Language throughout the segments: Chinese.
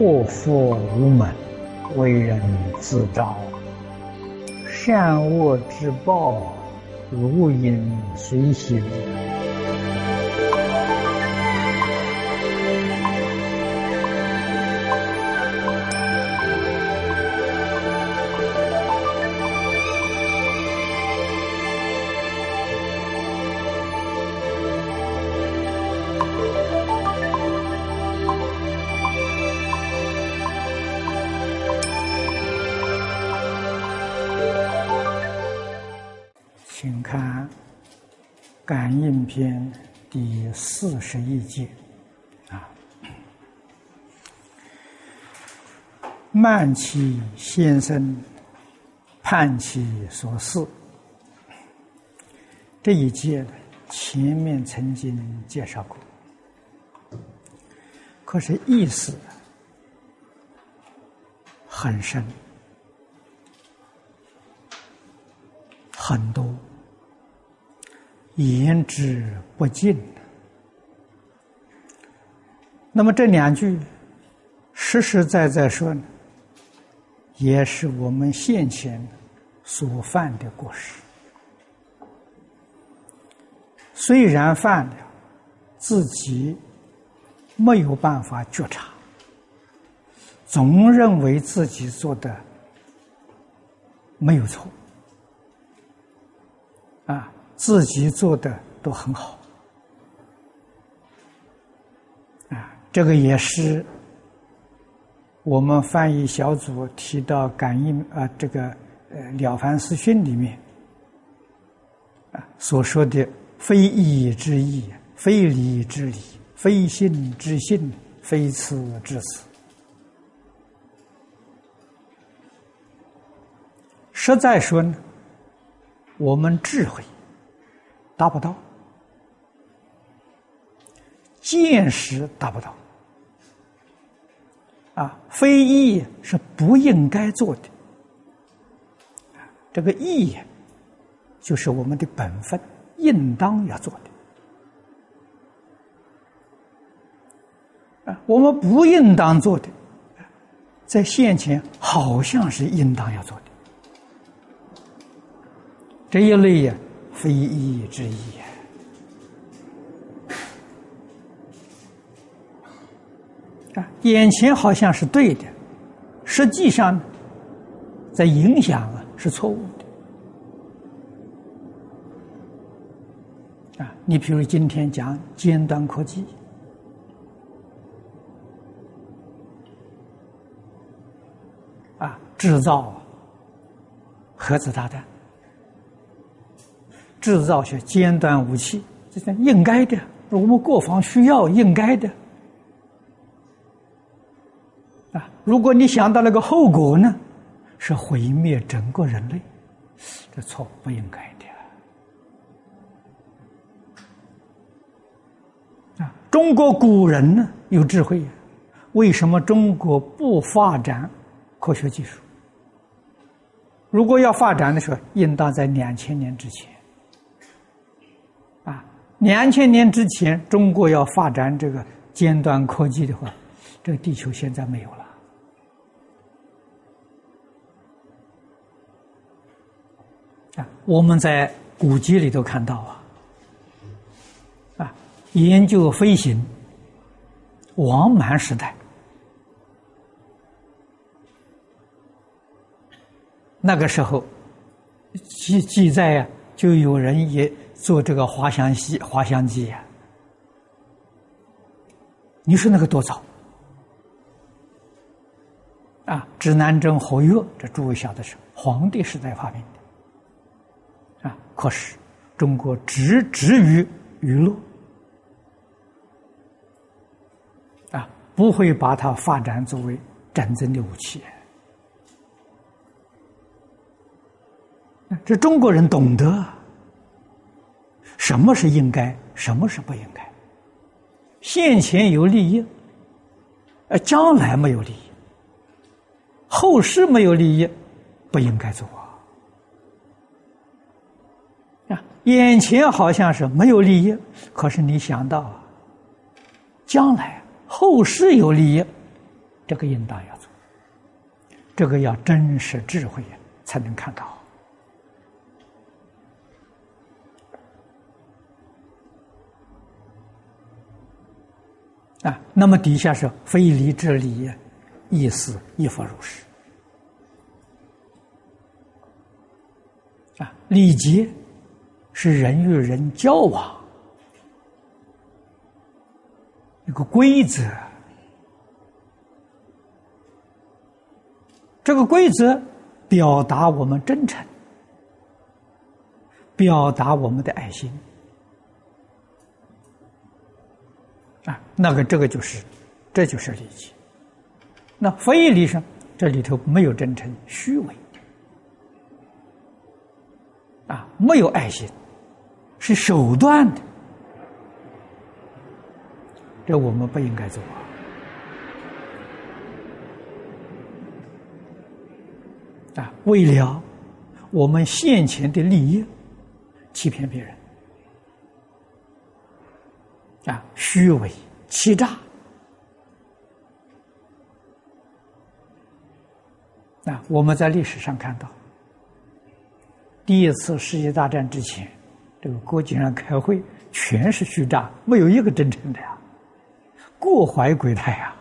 祸福无门，为人自招。善恶之报，如影随形。四十一节啊，慢其先生，盼其所事。这一节前面曾经介绍过，可是意思很深，很多。言之不尽。那么这两句实实在在说呢，也是我们现前所犯的过失。虽然犯了，自己没有办法觉察，总认为自己做的没有错，啊。自己做的都很好，这个也是我们翻译小组提到感应啊，这个呃《了凡四训》里面啊所说的“非义之义，非礼之礼，非信之信，非慈之慈”，实在说呢，我们智慧。达不到，见识达不到，啊，非义是不应该做的，这个义就是我们的本分，应当要做的，啊，我们不应当做的，在现前好像是应当要做的，这一类呀。非义之义啊！眼前好像是对的，实际上呢在影响啊是错误的啊！你比如今天讲尖端科技啊，制造核子炸弹。制造些尖端武器，这是应该的，我们国防需要，应该的。啊，如果你想到那个后果呢，是毁灭整个人类，这错不应该的。啊，中国古人呢有智慧，为什么中国不发展科学技术？如果要发展的时候，应当在两千年之前。啊，两千年之前，中国要发展这个尖端科技的话，这个地球现在没有了。啊，我们在古籍里头看到啊，啊，研究飞行，王蛮时代，那个时候记记载呀，就有人也。做这个滑翔机，滑翔机呀！你说那个多早啊？指南针、火药，这诸位晓得是皇帝时代发明的啊。可是中国只止于娱乐啊，不会把它发展作为战争的武器。这中国人懂得。什么是应该，什么是不应该？现前有利益，呃，将来没有利益，后世没有利益，不应该做！眼前好像是没有利益，可是你想到，将来后世有利益，这个应当要做，这个要真实智慧才能看到。啊，那么底下是非礼之礼，意思亦复如是。啊，礼节是人与人交往一个规则，这个规则表达我们真诚，表达我们的爱心。啊，那个这个就是，这就是礼节。那非礼上，这里头没有真诚，虚伪，啊，没有爱心，是手段的，这我们不应该做。啊，为了我们现前的利益，欺骗别人。啊，虚伪、欺诈，啊，我们在历史上看到，第一次世界大战之前，这个国际上开会全是虚诈，没有一个真诚的呀，各怀鬼胎呀，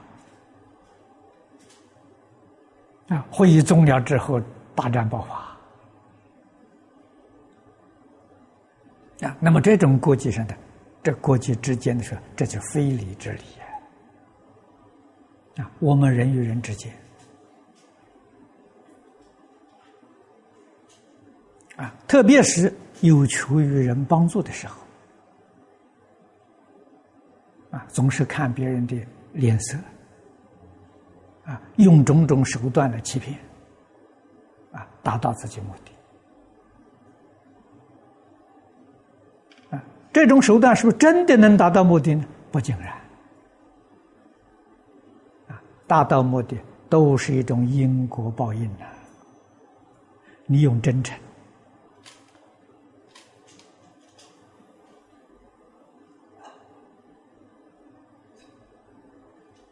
啊，会议终了之后，大战爆发，啊，那么这种国际上的。这国际之间的时候，这就非礼之礼啊！我们人与人之间啊，特别是有求于人帮助的时候啊，总是看别人的脸色啊，用种种手段来欺骗啊，达到自己目的。啊这种手段是不是真的能达到目的呢？不尽然，啊，达到目的都是一种因果报应呐。你用真诚，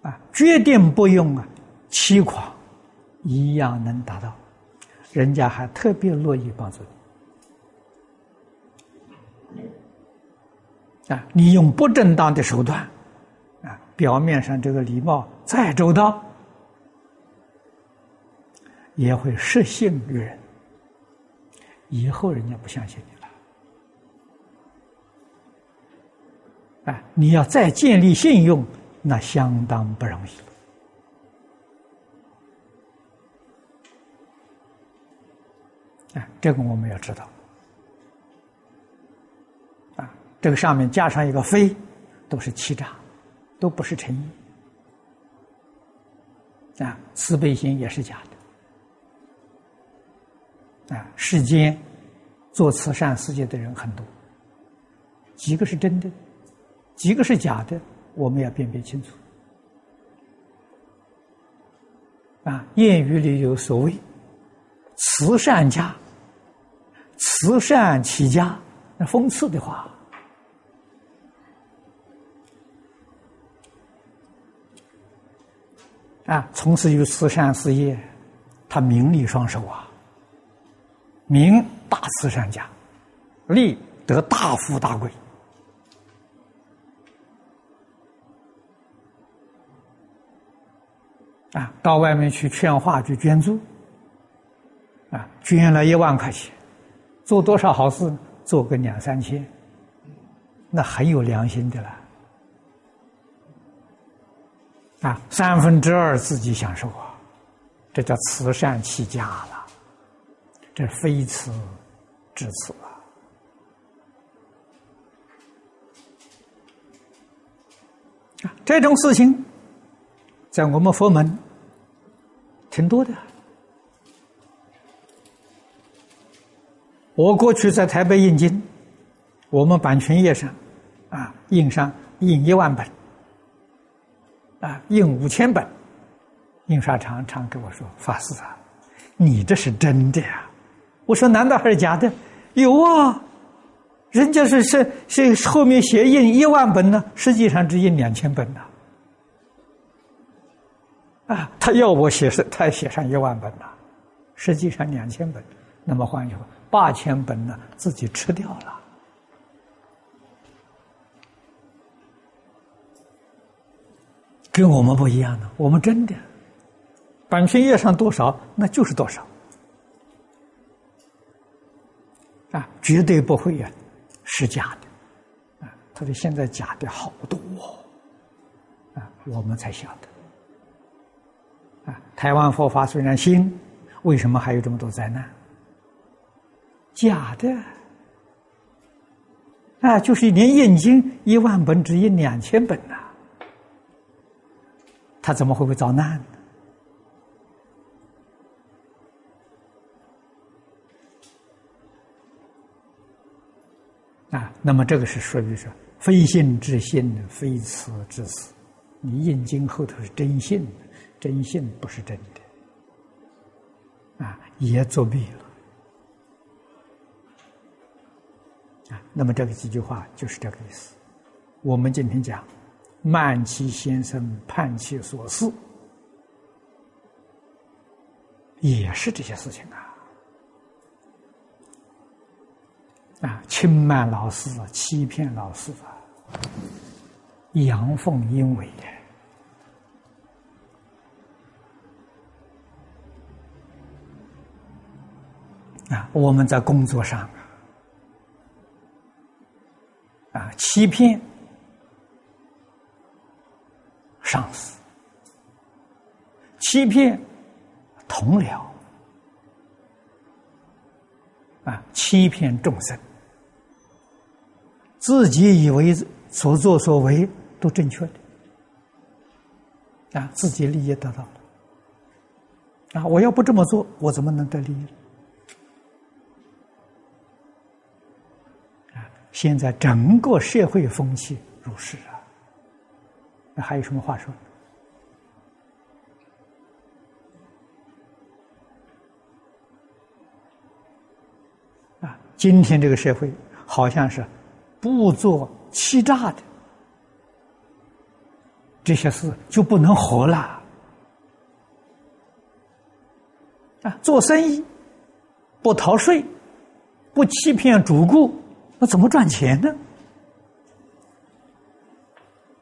啊，决定不用啊欺狂，一样能达到，人家还特别乐意帮助你。啊，你用不正当的手段，啊，表面上这个礼貌再周到，也会失信于人，以后人家不相信你了。啊，你要再建立信用，那相当不容易。啊，这个我们要知道。啊这个上面加上一个“非”，都是欺诈，都不是诚意啊！慈悲心也是假的啊！世间做慈善事业的人很多，几个是真的，几个是假的，我们要辨别清楚啊！谚语里有所谓“慈善家”，慈善起家，那讽刺的话。啊，从事于慈善事业，他名利双收啊，名大慈善家，利得大富大贵，啊，到外面去劝化去捐助，啊，捐了一万块钱，做多少好事？做个两三千，那很有良心的了。啊，三分之二自己享受啊，这叫慈善起家了，这非慈至慈！啊，这种事情在我们佛门挺多的。我过去在台北印经，我们版权页上啊印上印一万本。啊，印五千本，印刷厂常跟我说：“法师啊，你这是真的呀？”我说：“难道还是假的？”有啊，人家是是是后面写印一万本呢，实际上只印两千本呢。啊他要我写是，他写上一万本了，实际上两千本。那么换句话，八千本呢，自己吃掉了。跟我们不一样的，我们真的版权页上多少，那就是多少啊，绝对不会呀，是假的啊。他说现在假的好多啊，我们才晓得啊。台湾佛法虽然新，为什么还有这么多灾难？假的啊，就是连印经一万本只印两千本呐。他怎么会不会遭难呢？啊，那么这个是属于说非信之信，非此之词。你印经后头是真信，真信不是真的，啊，也作弊了。啊，那么这个几句话就是这个意思。我们今天讲。慢其先生叛其所思，也是这些事情啊！啊，轻慢老师，欺骗老师啊，阳奉阴违的啊！我们在工作上啊，欺骗。上司欺骗同僚啊，欺骗众生，自己以为所作所为都正确的啊，自己利益得到了啊，我要不这么做，我怎么能得利益现在整个社会风气如是啊。那还有什么话说？啊，今天这个社会好像是不做欺诈的这些事就不能活了啊！做生意不逃税，不欺骗主顾，那怎么赚钱呢？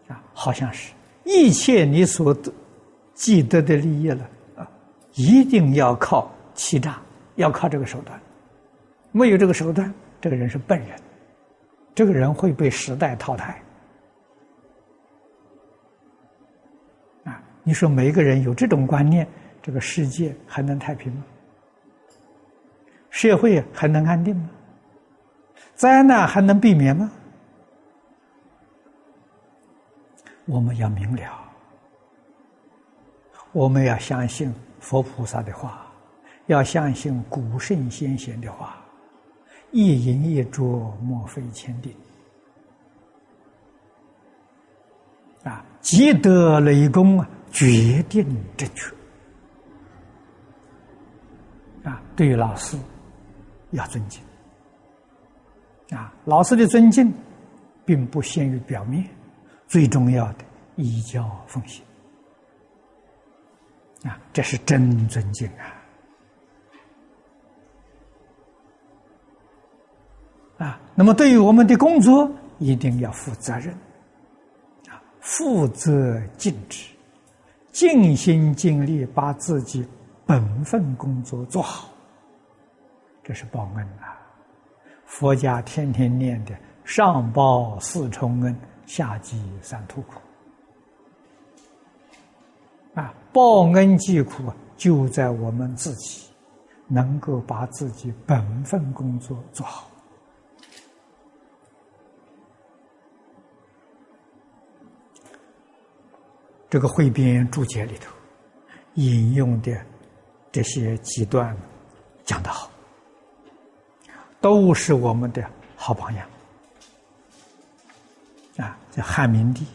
啊好像是，一切你所得、既得的利益了啊，一定要靠欺诈，要靠这个手段。没有这个手段，这个人是笨人，这个人会被时代淘汰。啊，你说每一个人有这种观念，这个世界还能太平吗？社会还能安定吗？灾难还能避免吗？我们要明了，我们要相信佛菩萨的话，要相信古圣先贤的话，一言一啄莫非前定。啊，积德累功啊，决定正确。啊，对老师要尊敬。啊，老师的尊敬，并不限于表面。最重要的依教奉行啊，这是真尊敬啊！啊，那么对于我们的工作，一定要负责任啊，负责尽职，尽心尽力把自己本分工作做好，这是报恩啊！佛家天天念的上报四重恩。下济三途苦啊！报恩济苦就在我们自己能够把自己本分工作做好。这个汇编注解里头引用的这些几段讲得好，都是我们的好榜样。啊，叫汉明帝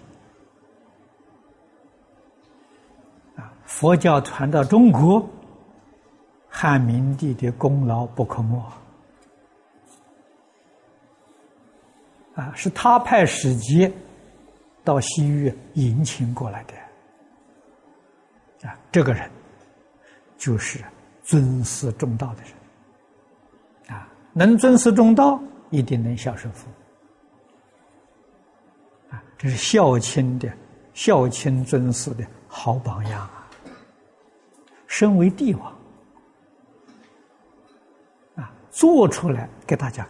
啊！佛教传到中国，汉明帝的功劳不可没啊！是他派使节到西域迎请过来的啊，这个人就是尊师重道的人，能尊师重道，一定能孝顺父母，啊，这是孝亲的孝亲尊师的好榜样啊。身为帝王，啊，做出来给大家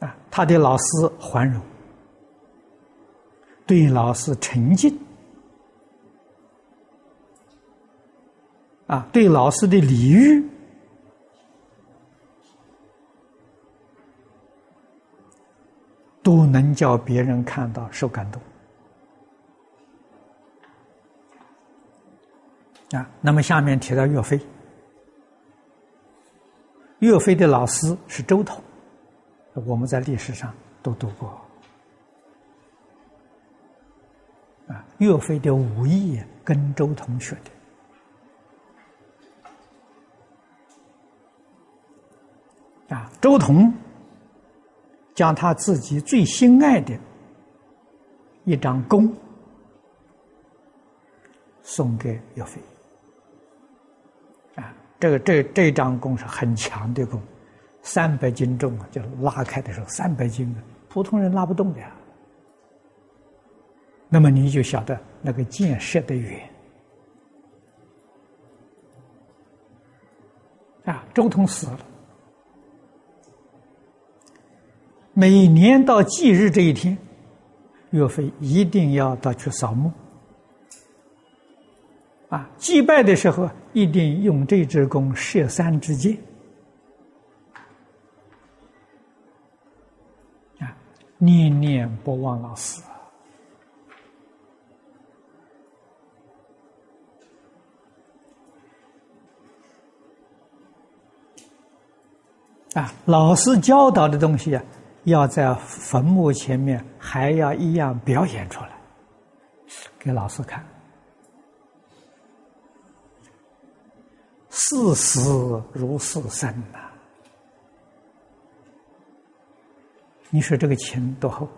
看，啊，他的老师桓荣。对老师诚敬，啊，对老师的礼遇，都能叫别人看到受感动。啊，那么下面提到岳飞，岳飞的老师是周统，我们在历史上都读过。啊，岳飞的武艺跟周同学的啊，周同将他自己最心爱的一张弓送给岳飞啊，这个这这张弓是很强的弓，三百斤重啊，就拉开的时候三百斤啊，普通人拉不动的呀。那么你就晓得那个箭射得远啊！周通死了，每年到忌日这一天，岳飞一定要到去扫墓啊！祭拜的时候，一定用这支弓射三支箭啊！念念不忘老师。啊，老师教导的东西啊，要在坟墓前面还要一样表演出来，给老师看。视死如是生呐！你说这个情多厚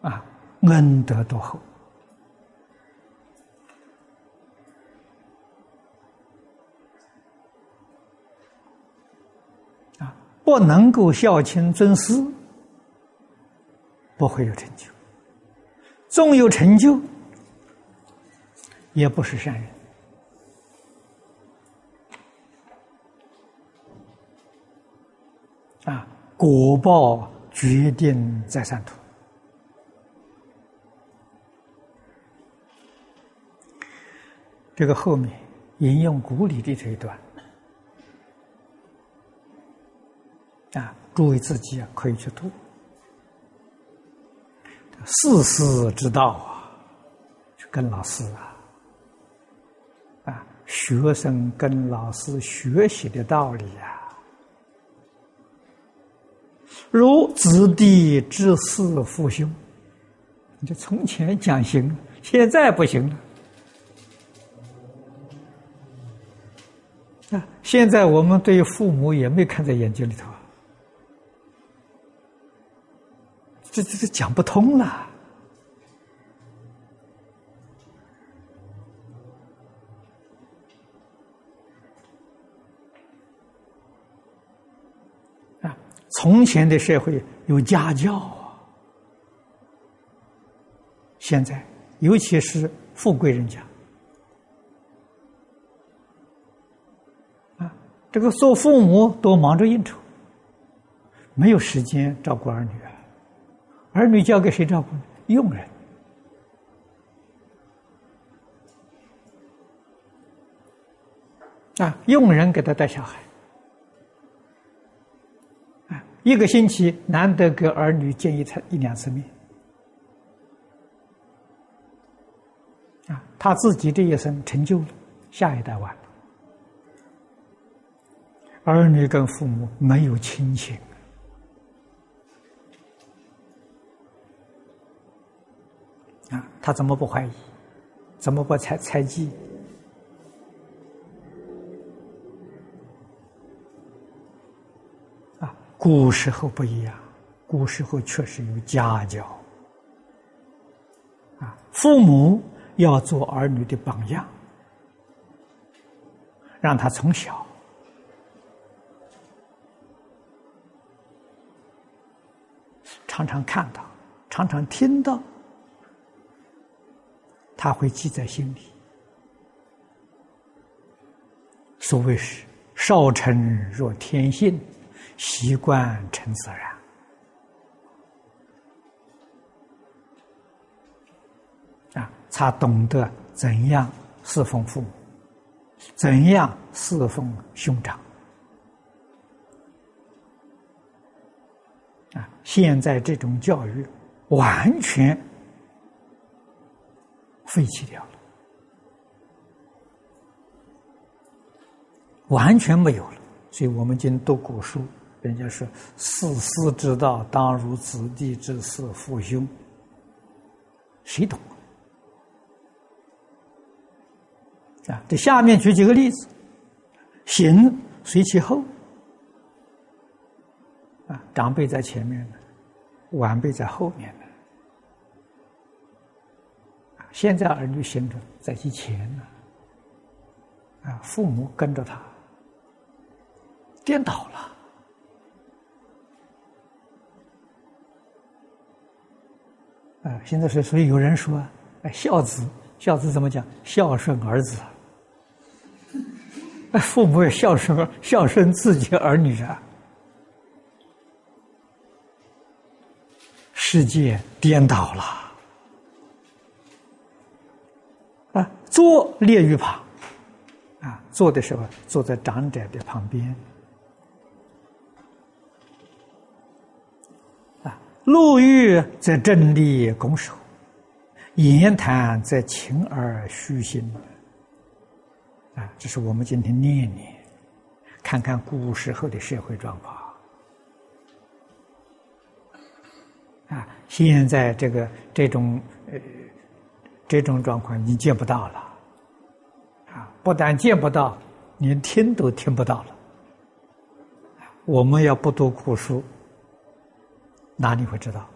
啊，恩德多厚。不能够孝亲尊师，不会有成就；纵有成就，也不是善人。啊，果报决定在三途。这个后面引用古礼的这一段。啊，诸位自己啊，可以去读。世事之道啊，去跟老师啊，啊，学生跟老师学习的道理呀。如子弟之事父兄，你就从前讲行，现在不行了。啊，现在我们对父母也没看在眼睛里头啊。这这这讲不通了啊！从前的社会有家教啊，现在尤其是富贵人家啊，这个做父母都忙着应酬，没有时间照顾儿女啊。儿女交给谁照顾呢？佣人啊，佣人给他带小孩啊，一个星期难得给儿女见一次一两次面啊，他自己这一生成就了，下一代完了，儿女跟父母没有亲情。啊他怎么不怀疑？怎么不猜猜忌？啊，古时候不一样，古时候确实有家教，啊，父母要做儿女的榜样，让他从小常常看到，常常听到，他会记在心里。所谓是少成若天性，习惯成自然。啊，他懂得怎样侍奉父母，怎样侍奉兄长。啊，现在这种教育完全废弃掉了。完全没有了，所以我们今天读古书，人家说“四师之道，当如子弟之事，父兄”，谁懂啊？这下面举几个例子：行随其后，啊，长辈在前面呢，晚辈在后面呢。现在儿女行者在其前呢，啊，父母跟着他。颠倒了啊！现在是，所以有人说，哎，孝子，孝子怎么讲？孝顺儿子，哎，父母也孝顺孝顺自己儿女啊！世界颠倒了坐列于旁啊，坐的时候坐在长者的旁边。啊路遇则正立拱手，言谈则情而虚心。啊，这是我们今天念念，看看古时候的社会状况。啊，现在这个这种呃这种状况你见不到了，啊，不但见不到，连听都听不到了。我们要不读古书。哪里会知道？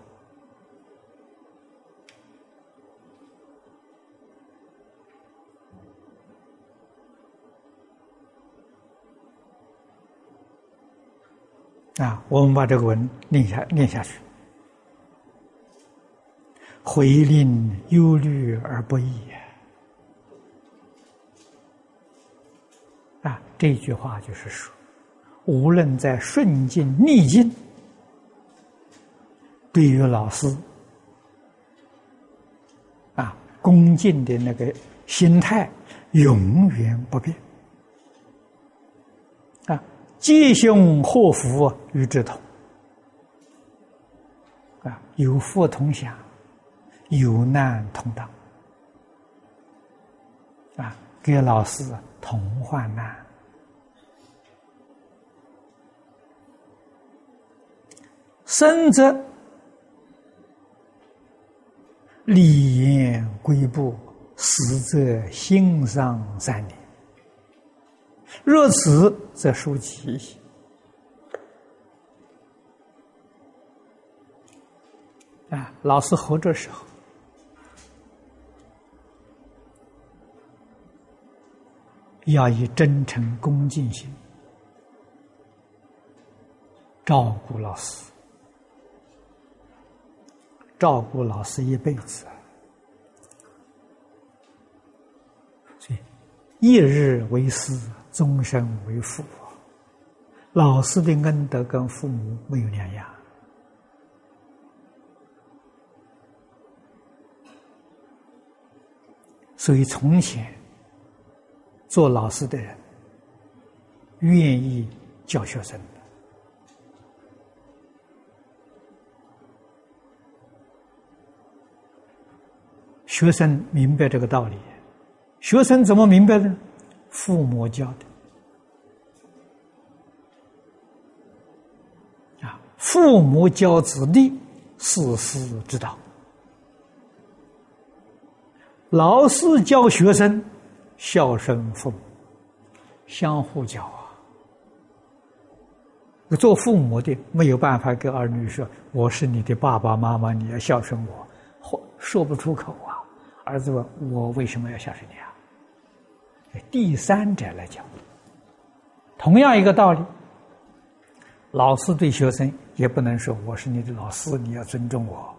啊，我们把这个文念下念下去。回令忧虑而不已。啊，这句话就是说，无论在顺境逆境。对于老师啊，恭敬的那个心态永远不变啊，吉凶祸福与之同啊，有福同享，有难同当啊，给老师同患难，生则。礼言归步，死则心伤三年。若此，则属吉。啊，老师活着时候，要以真诚恭敬心照顾老师。照顾老师一辈子，所以一日为师，终身为父。老师的恩德跟父母没有两样，所以从前做老师的人愿意教学生。学生明白这个道理，学生怎么明白呢？父母教的啊，父母教子弟，事事之道；老师教学生，孝顺父母，相互教啊。做父母的没有办法跟儿女说：“我是你的爸爸妈妈，你要孝顺我。”或说不出口啊。儿子问我为什么要孝顺你啊？第三者来讲，同样一个道理，老师对学生也不能说我是你的老师，你要尊重我，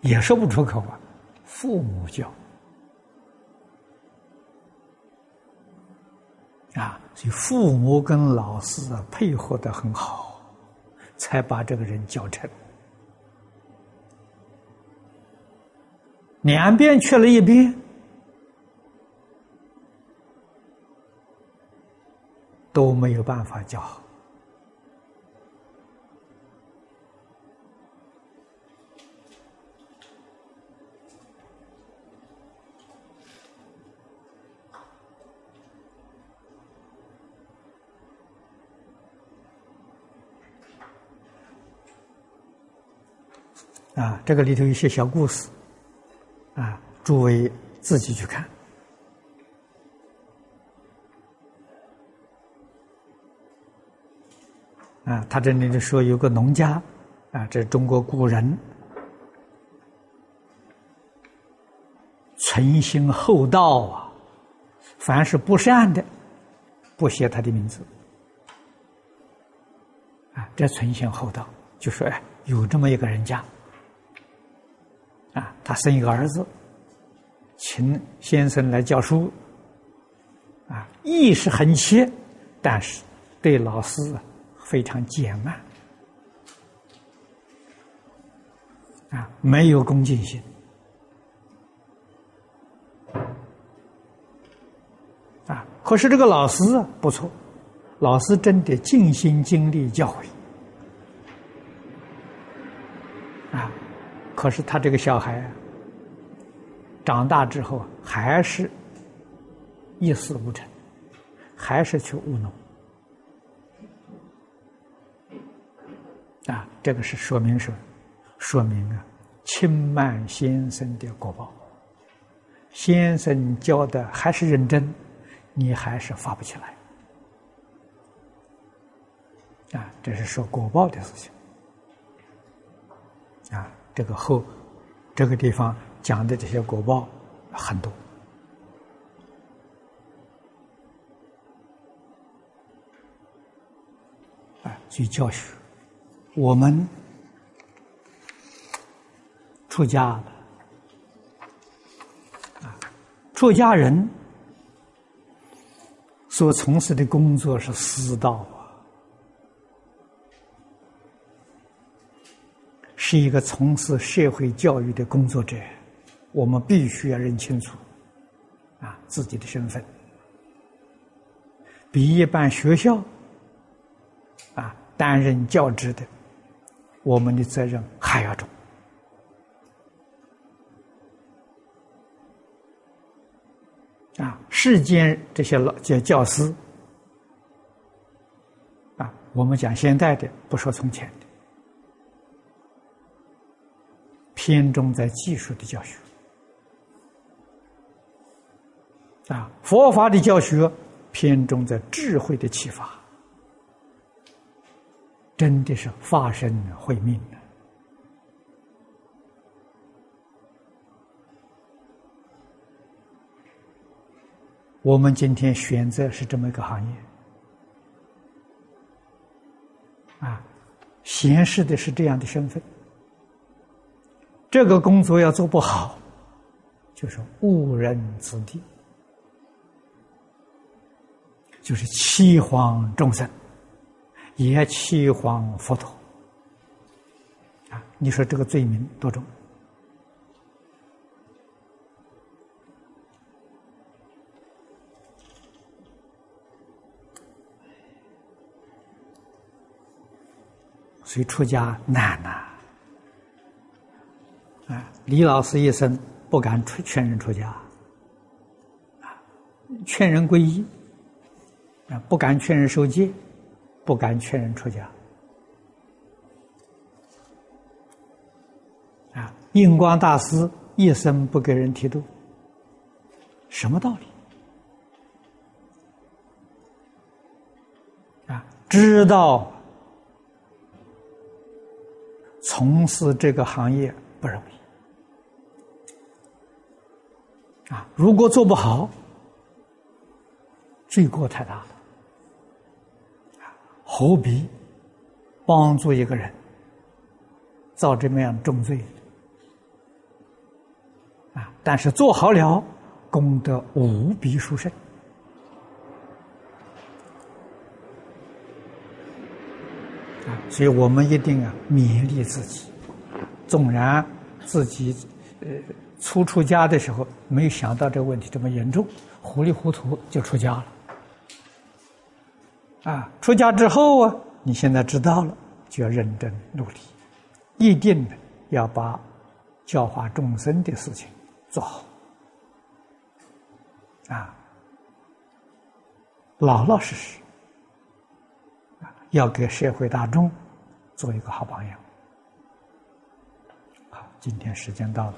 也说不出口啊。父母教啊，所以父母跟老师啊配合的很好，才把这个人教成。两边缺了一边，都没有办法教好啊！这个里头有些小故事。啊，诸位自己去看。啊，他这里就说有个农家，啊，这是中国古人，存心厚道啊，凡是不善的，不写他的名字。啊，这存心厚道，就说哎，有这么一个人家。啊，他生一个儿子，请先生来教书，啊，意识很切，但是对老师非常减慢，啊，没有恭敬心，啊，可是这个老师不错，老师真的尽心尽力教诲。可是他这个小孩长大之后还是一事无成，还是去务农啊！这个是说明什么？说明啊，轻慢先生的果报。先生教的还是认真，你还是发不起来啊！这是说果报的事情啊。这个后，这个地方讲的这些果报很多。啊，去教学。我们出家了。啊，出家人所从事的工作是师道。是一个从事社会教育的工作者，我们必须要认清楚，啊，自己的身份，比一般学校，啊，担任教职的，我们的责任还要重。啊，世间这些老教教师，啊，我们讲现代的，不说从前的。偏重在技术的教学啊，佛法的教学偏重在智慧的启发，真的是发身慧命的。我们今天选择是这么一个行业啊，显示的是这样的身份。这个工作要做不好，就是误人子弟，就是欺谎众生，也欺谎佛陀。啊，你说这个罪名多重？所以出家难呐。啊李老师一生不敢劝劝人出家，啊，劝人皈依，啊，不敢劝人受戒，不敢劝人出家。啊，印光大师一生不给人剃度，什么道理？啊，知道从事这个行业不容易。啊，如果做不好，罪过太大了，何必帮助一个人造这么样重罪？啊，但是做好了，功德无比殊胜。啊，所以我们一定啊勉励自己，纵然自己呃初出家的时候没有想到这个问题这么严重，糊里糊涂就出家了。啊，出家之后啊，你现在知道了，就要认真努力，一定要把教化众生的事情做好。啊，老老实实。要给社会大众做一个好榜样。好，今天时间到了。